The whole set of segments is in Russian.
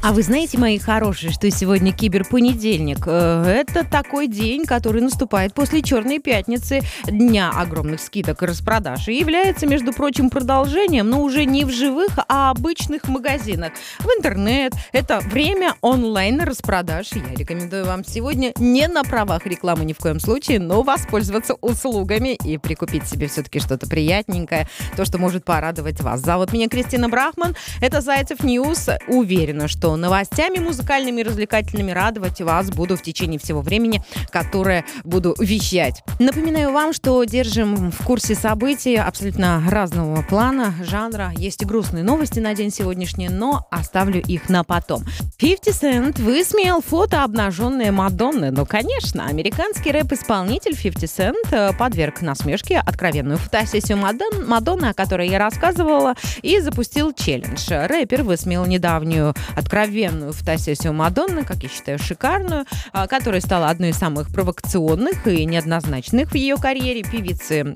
А вы знаете, мои хорошие, что сегодня киберпонедельник? Э, Это такой день, который наступает после Черной пятницы, дня огромных скидок и распродаж, и является, между прочим, продолжением, но уже не в живых, а обычных магазинах. В интернет. Это время онлайн-распродаж. Я рекомендую вам сегодня не на правах рекламы ни в коем случае, но воспользоваться услугами и прикупить себе все-таки что-то приятненькое, то, что может порадовать вас. Зовут меня Кристина Брахман. Это Зайцев News. Уверена, что новостями музыкальными и развлекательными радовать вас буду в течение всего времени, которое буду вещать. Напоминаю вам, что держим в курсе событий абсолютно разного плана, жанра. Есть и грустные новости на день сегодняшний, но оставлю их на потом. 50 Cent высмеял фото обнаженной Мадонны. Ну, конечно, американский рэп-исполнитель 50 Cent подверг насмешке откровенную фотосессию Мадон, Мадонны, о которой я рассказывала, и запустил челлендж. Рэпер высмеял недавнюю откровенную фотосессию Мадонны, как я считаю, шикарную, а, которая стала одной из самых провокационных и неоднозначных в ее карьере. Певицы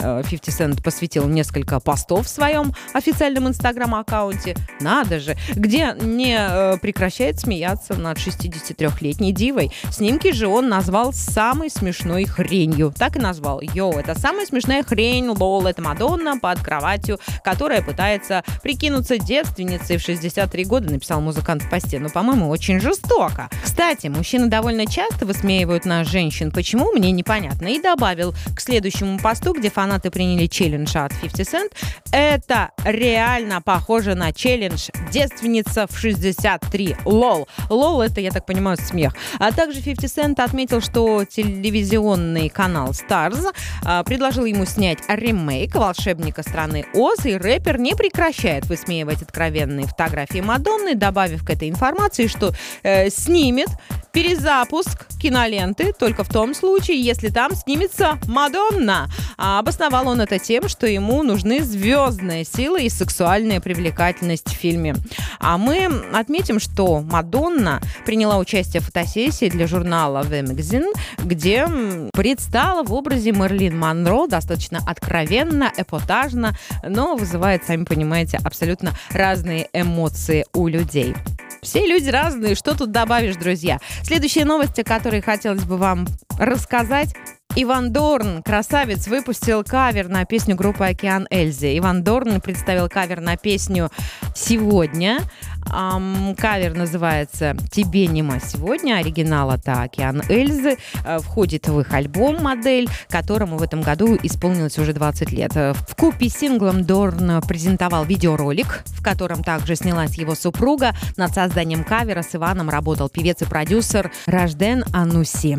50 Cent посвятил несколько постов в своем официальном инстаграм-аккаунте. Надо же, где не э, прекращает смеяться над 63-летней дивой. Снимки же он назвал самой смешной хренью. Так и назвал. Йоу, это самая смешная хрень, лол, это Мадонна под кроватью, которая пытается прикинуться девственницей в 63 года, написал музыкант в посте. Но, по-моему, очень жестоко. Кстати, мужчины довольно часто высмеивают нас, женщин. Почему, мне непонятно. И добавил к следующему посту, где фанаты приняли челлендж от 50 Cent. Это реально похоже на челлендж «Девственница в 63». Лол. Лол — это, я так понимаю, смех. А также 50 Cent отметил, что телевизионный канал Stars а, предложил ему снять ремейк «Волшебника страны Оз», и рэпер не прекращает высмеивать откровенные фотографии Мадонны, добавив к этой информации, что э, снимет перезапуск киноленты только в том случае, если там снимется Мадонна. А обосновал он это тем, что ему нужны звездная сила и сексуальная привлекательность в фильме. А мы отметим, что Мадонна приняла участие в фотосессии для журнала The Magazine, где предстала в образе Мерлин Монро достаточно откровенно, эпатажно, но вызывает, сами понимаете, абсолютно разные эмоции у людей. Все люди разные, что тут добавишь, друзья? Следующая новость, о которой хотелось бы вам рассказать. Иван Дорн, красавец, выпустил кавер на песню группы «Океан Эльзи». Иван Дорн представил кавер на песню «Сегодня». Ам, кавер называется «Тебе нема сегодня». Оригинал это «Океан Эльзы». Э, Входит в их альбом «Модель», которому в этом году исполнилось уже 20 лет. Э, В купе с синглом Дорн презентовал видеоролик, в котором также снялась его супруга. Над созданием кавера с Иваном работал певец и продюсер Рожден Ануси.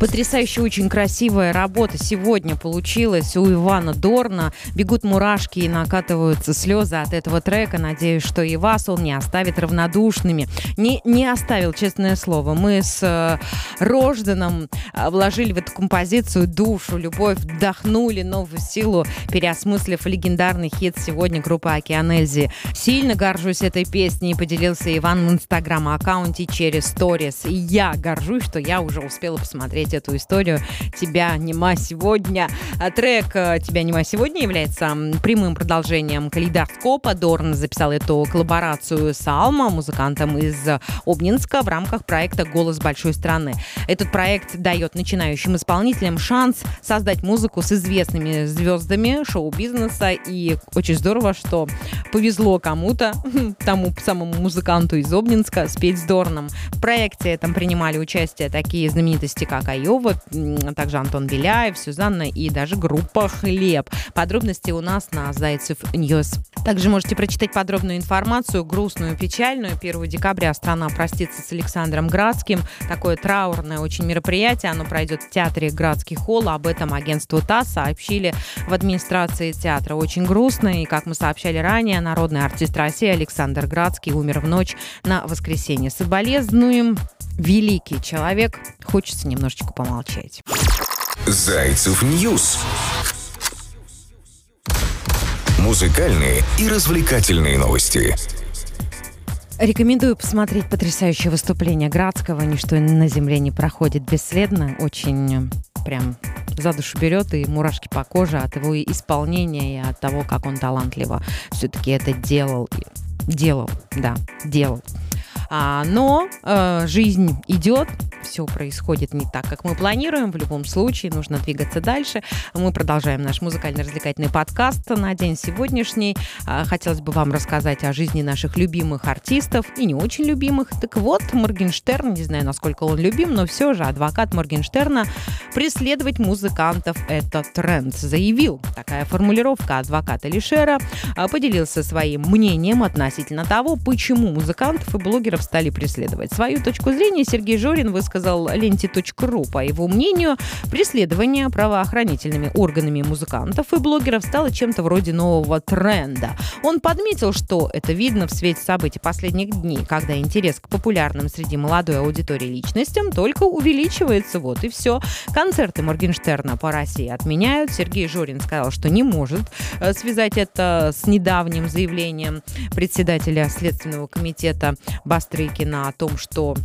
Потрясающая, очень красивая работа сегодня получилась у Ивана Дорна. Бегут мурашки и накатываются слезы от этого трека. Надеюсь, что и вас он не оставит равнодушными. Не, не оставил, честное слово. Мы с э, Рожданом вложили в эту композицию душу, любовь, вдохнули новую силу, переосмыслив легендарный хит сегодня группы Океан Эльзи. Сильно горжусь этой песней, поделился Иван в инстаграм-аккаунте через сторис. И я горжусь, что я уже успела посмотреть эту историю «Тебя нема сегодня». А Трек э, «Тебя нема сегодня» является прямым продолжением калейдоскопа. Дорн записал эту коллаборацию с Алма, музыкантом из Обнинска, в рамках проекта «Голос большой страны». Этот проект дает начинающим исполнителям шанс создать музыку с известными звездами шоу-бизнеса. И очень здорово, что повезло кому-то, тому самому музыканту из Обнинска, спеть с Дорном. В проекте этом принимали участие такие знаменитости, как Айова, м, также Антон Беляев, Сюзанна и даже группа «Хлеб». Подробности у нас на Зайцев News. Также можете прочитать подробную информацию, грустную, печальную. 1 декабря страна простится с Александром Градским. Такое траурное очень мероприятие. Оно пройдет в театре Градский холл. Об этом агентству ТАСС сообщили в администрации театра. Очень грустно. И, как мы сообщали ранее, народный артист России Александр Градский умер в ночь на воскресенье. Соболезнуем. Великий человек. Хочется немножечко помолчать. Зайцев News. Музыкальные и развлекательные новости. Рекомендую посмотреть потрясающее выступление Градского. Ничто на земле не проходит бесследно. Очень прям за душу берет и мурашки по коже от его исполнения и от того, как он талантливо все-таки это делал. Делал, да, делал. А, но э, жизнь идет, все происходит не так, как мы планируем. В любом случае нужно двигаться дальше. Мы продолжаем наш музыкально-развлекательный подкаст на день сегодняшний. А, хотелось бы вам рассказать о жизни наших любимых артистов и не очень любимых. Так вот, Моргенштерн, не знаю, насколько он любим, но все же адвокат Моргенштерна преследовать музыкантов – это тренд, заявил. Такая формулировка адвоката Лишера а, поделился своим мнением относительно того, почему музыкантов и блогеров стали преследовать. Свою точку зрения Сергей Жорин высказал ленте.ру. По его мнению, преследование правоохранительными органами музыкантов и блогеров стало чем-то вроде нового тренда. Он подметил, что это видно в свете событий последних дней, когда интерес к популярным среди молодой аудитории личностям только увеличивается. Вот и все. Концерты Моргенштерна по России отменяют. Сергей Жорин сказал, что не может э, связать это с недавним заявлением председателя Следственного комитета Бастрыкина о том, что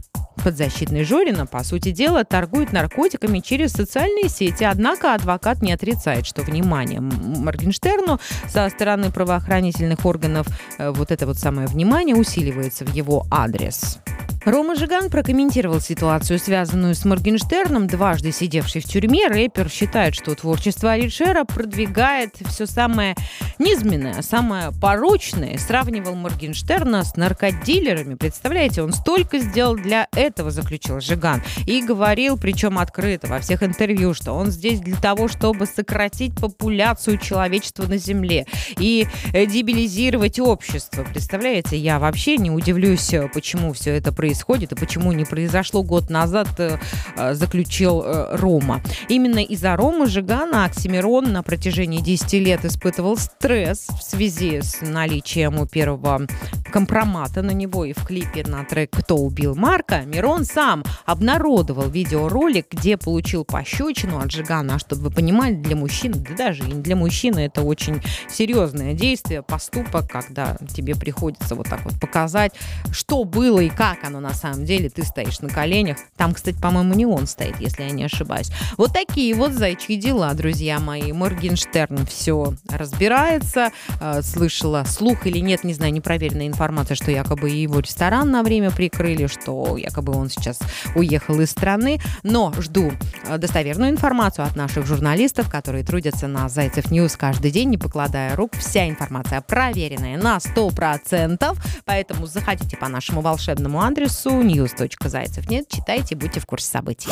Подзащитный Жорина, по сути дела, торгует наркотиками через социальные сети, однако адвокат не отрицает, что внимание Моргенштерну со стороны правоохранительных органов э, вот это вот самое внимание усиливается в его адрес. Рома Жиган прокомментировал ситуацию, связанную с Моргенштерном, дважды сидевший в тюрьме. Рэпер считает, что творчество Алишера продвигает все самое низменное, самое порочное. Сравнивал Моргенштерна с наркодилерами. Представляете, он столько сделал для этого, заключил Жиган. И говорил, причем открыто во всех интервью, что он здесь для того, чтобы сократить популяцию человечества на Земле и дебилизировать общество. Представляете, я вообще не удивлюсь, почему все это происходит происходит и почему не произошло год назад, э, э, заключил э, Рома. Именно из-за Ромы Жигана Оксимирон на протяжении 10 лет испытывал стресс в связи с наличием у первого компромата на него и в клипе на трек «Кто убил Марка» Мирон сам обнародовал видеоролик, где получил пощечину от Жигана. А чтобы вы понимали, для мужчин, да даже и для мужчины, это очень серьезное действие, поступок, когда тебе приходится вот так вот показать, что было и как оно на самом деле. Ты стоишь на коленях. Там, кстати, по-моему, не он стоит, если я не ошибаюсь. Вот такие вот зайчьи дела, друзья мои. Моргенштерн все разбирается. Э, слышала слух или нет, не знаю, непроверенная информация что якобы его ресторан на время прикрыли, что якобы он сейчас уехал из страны. Но жду э, достоверную информацию от наших журналистов, которые трудятся на Зайцев News каждый день, не покладая рук. Вся информация проверенная на 100%. Поэтому заходите по нашему волшебному адресу news.zaycev.net, читайте, будьте в курсе событий.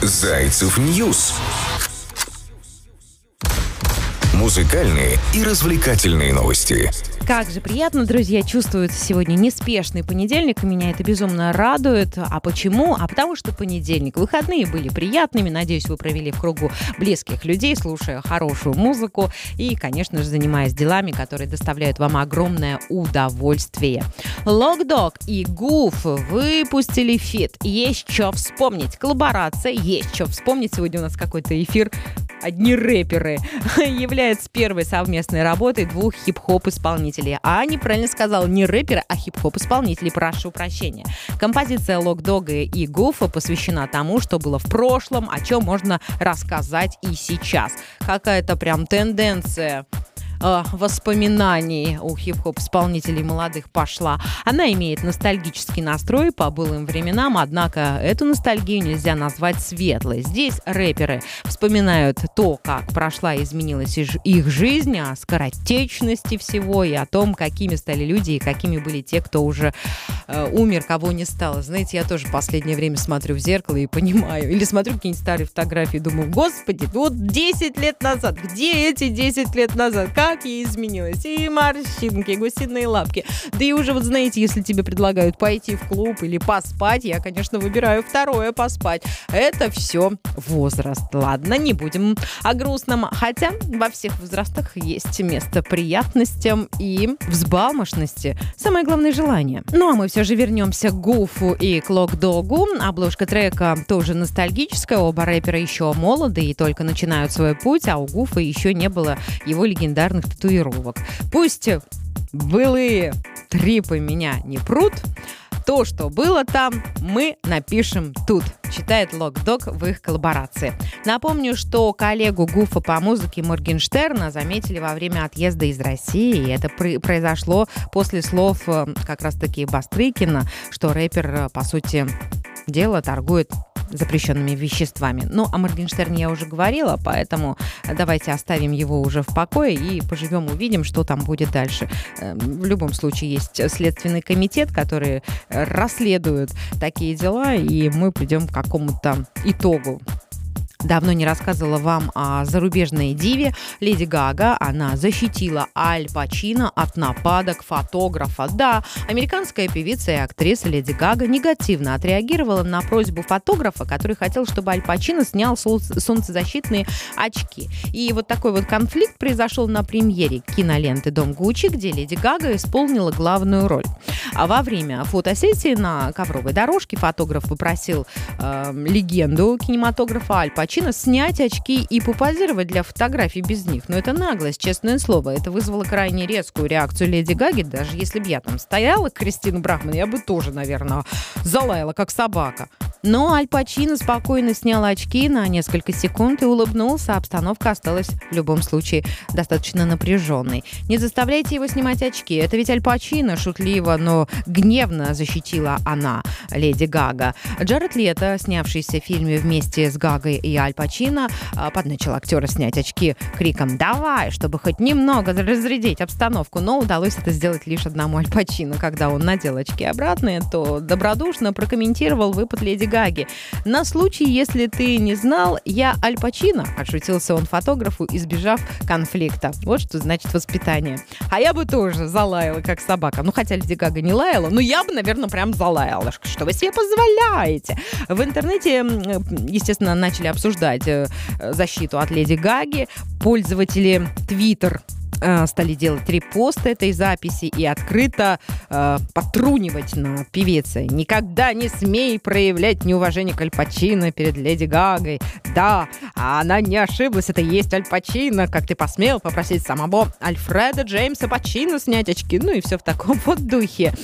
Зайцев News. Музыкальные и развлекательные новости. Как же приятно, друзья, чувствуется сегодня неспешный понедельник, и меня это безумно радует. А почему? А потому что понедельник. Выходные были приятными, надеюсь, вы провели в кругу близких людей, слушая хорошую музыку и, конечно же, занимаясь делами, которые доставляют вам огромное удовольствие. Loc-Dog и Гуф выпустили feat. Есть что вспомнить. Коллаборация, есть что вспомнить. Сегодня у нас какой-то эфир одни рэперы, является первой совместной работой двух хип-хоп исполнителей. А неправильно сказал, не рэперы, а хип-хоп исполнителей, прошу прощения. Композиция Loc-Dog а и Гуфа посвящена тому, что было в прошлом, о чем можно рассказать и сейчас. Какая-то прям тенденция э, воспоминаний у хип-хоп исполнителей молодых пошла. Она имеет ностальгический настрой по былым временам, однако эту ностальгию нельзя назвать светлой. Здесь рэперы вспоминают то, как прошла и изменилась их жизнь, о скоротечности всего и о том, какими стали люди и какими были те, кто уже э, умер, кого не стало. Знаете, я тоже последнее время смотрю в зеркало и понимаю, или смотрю какие-нибудь старые фотографии и думаю, господи, вот 10 лет назад, где эти 10 лет назад? Как как я изменилась. И морщинки, и гусиные лапки. Да и уже вот знаете, если тебе предлагают пойти в клуб или поспать, я, конечно, выбираю второе поспать. Это все возраст. Ладно, не будем о грустном. Хотя во всех возрастах есть место приятностям и взбалмошности. Самое главное желание. Ну а мы все же вернемся к Гуфу и Клок Догу. Обложка трека тоже ностальгическая. Оба рэпера еще молоды и только начинают свой путь, а у Гуфа еще не было его легендарных татуировок. Пусть былые трипы меня не прут, то, что было там, мы напишем тут, читает Локдог в их коллаборации. Напомню, что коллегу Гуфа по музыке Моргенштерна заметили во время отъезда из России. Это произошло после слов э, как раз-таки Бастрыкина, что рэпер, э, по сути дела, торгует запрещенными веществами. Ну, о Моргенштерне я уже говорила, поэтому давайте оставим его уже в покое и поживем, увидим, что там будет дальше. Эм, в любом случае есть Следственный комитет, который расследует такие дела, и мы придем к какому-то итогу давно не рассказывала вам о зарубежной диве Леди Гага. Она защитила Аль Пачино от нападок фотографа. Да, американская певица и актриса Леди Гага негативно отреагировала на просьбу фотографа, который хотел, чтобы Аль Пачино снял солнцезащитные очки. И вот такой вот конфликт произошел на премьере киноленты «Дом Гуччи», где Леди Гага исполнила главную роль. А во время фотосессии на ковровой дорожке фотограф попросил э, легенду кинематографа Аль Пачино Пачино снять очки и попозировать для фотографий без них. Но это наглость, честное слово. Это вызвало крайне резкую реакцию Леди Гаги. Даже если бы я там стояла, Кристина Брахман, я бы тоже, наверное, залаяла, как собака. Но Аль Пачино спокойно снял очки на несколько секунд и улыбнулся. Обстановка осталась в любом случае достаточно напряженной. Не заставляйте его снимать очки. Это ведь Аль Пачино шутливо, но гневно защитила она, леди Гага. Джаред Лето, снявшийся в фильме вместе с Гагой и Аль Пачино, а, подначил актера снять очки криком «Давай!», чтобы хоть немного разрядить обстановку. Но удалось это сделать лишь одному Аль Пачино. Когда он надел очки обратные, то добродушно прокомментировал выпад леди Гаги. На случай, если ты не знал, я Аль Пачино, отшутился он фотографу, избежав конфликта. Вот что значит воспитание. А я бы тоже залаяла, как собака. Ну, хотя Леди Гага не лаяла, но я бы, наверное, прям залаяла. Что вы себе позволяете? В интернете, естественно, начали обсуждать э, защиту от Леди Гаги. Пользователи Twitter Э, стали делать репосты этой записи и открыто э, потрунивать на певице. Никогда не смей проявлять неуважение к Альпачино перед Леди Гагой. Да, она не ошиблась, это есть Альпачино, как ты посмел попросить самого Альфреда Джеймса Пачино снять очки, ну и все в таком вот духе.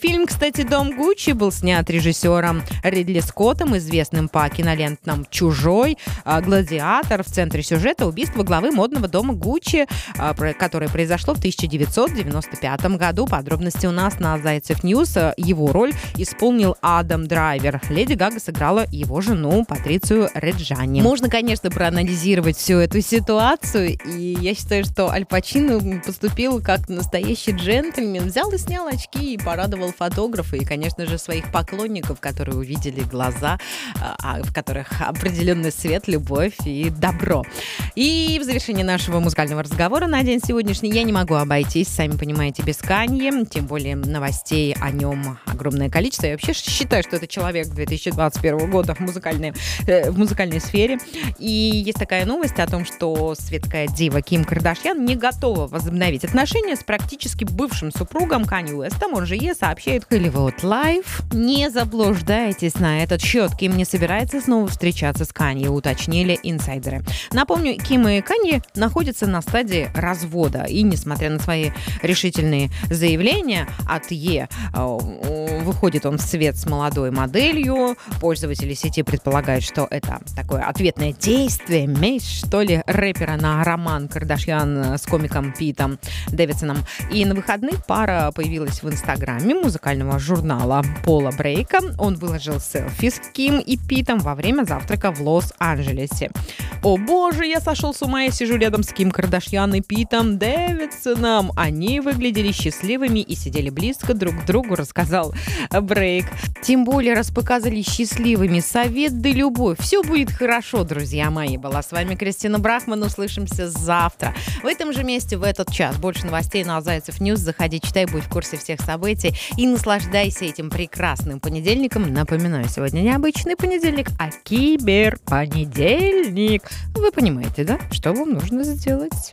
Фильм, кстати, «Дом Гуччи» был снят режиссером Ридли Скоттом, известным по кинолентам «Чужой», э, «Гладиатор». В центре сюжета убийство главы модного дома Гуччи, э, которое произошло в 1995 году. Подробности у нас на Зайцев News. Его роль исполнил Адам Драйвер. Леди Гага сыграла его жену Патрицию Реджани. Можно, конечно, проанализировать всю эту ситуацию, и я считаю, что Аль Пачино поступил как настоящий джентльмен. Взял и снял очки и порадовал фотографа, и, конечно же, своих поклонников, которые увидели глаза, а, в которых определенный свет, любовь и добро. И в завершении нашего музыкального разговора на день сегодняшний я не могу обойтись, сами понимаете, без Канье, тем более новостей о нем огромное количество. Я вообще считаю, что это человек 2021 года в музыкальной, э, в музыкальной сфере. И есть такая новость о том, что светская дива Ким Кардашьян не готова возобновить отношения с практически бывшим супругом Канье Уэстом, он же Е, сообщает Hollywood Life. Не заблуждайтесь на этот счет, Ким не собирается снова встречаться с Канье, уточнили инсайдеры. Напомню, Ким и Канье находятся на стадии развода года. И несмотря на свои решительные заявления от Е, э, выходит он в свет с молодой моделью. Пользователи сети предполагают, что это такое ответное действие, месть, что ли, рэпера на роман Кардашьян с комиком Питом Дэвидсоном. И на выходных пара появилась в инстаграме музыкального журнала Пола Брейка. Он выложил селфи с Ким и Питом во время завтрака в Лос-Анджелесе. О боже, я сошел с ума, я сижу рядом с Ким Кардашьян и Питом Дэвидсоном. Они выглядели счастливыми и сидели близко друг к другу, рассказал Брейк. Тем более, раз показали счастливыми, совет да любовь. Все будет хорошо, друзья мои. Была с вами Кристина Брахман. Услышимся завтра. В этом же месте, в этот час. Больше новостей на Зайцев News. Заходи, читай, будь в курсе всех событий и наслаждайся этим прекрасным понедельником. Напоминаю, сегодня не обычный понедельник, а киберпонедельник. Вы понимаете, да, что вам нужно сделать?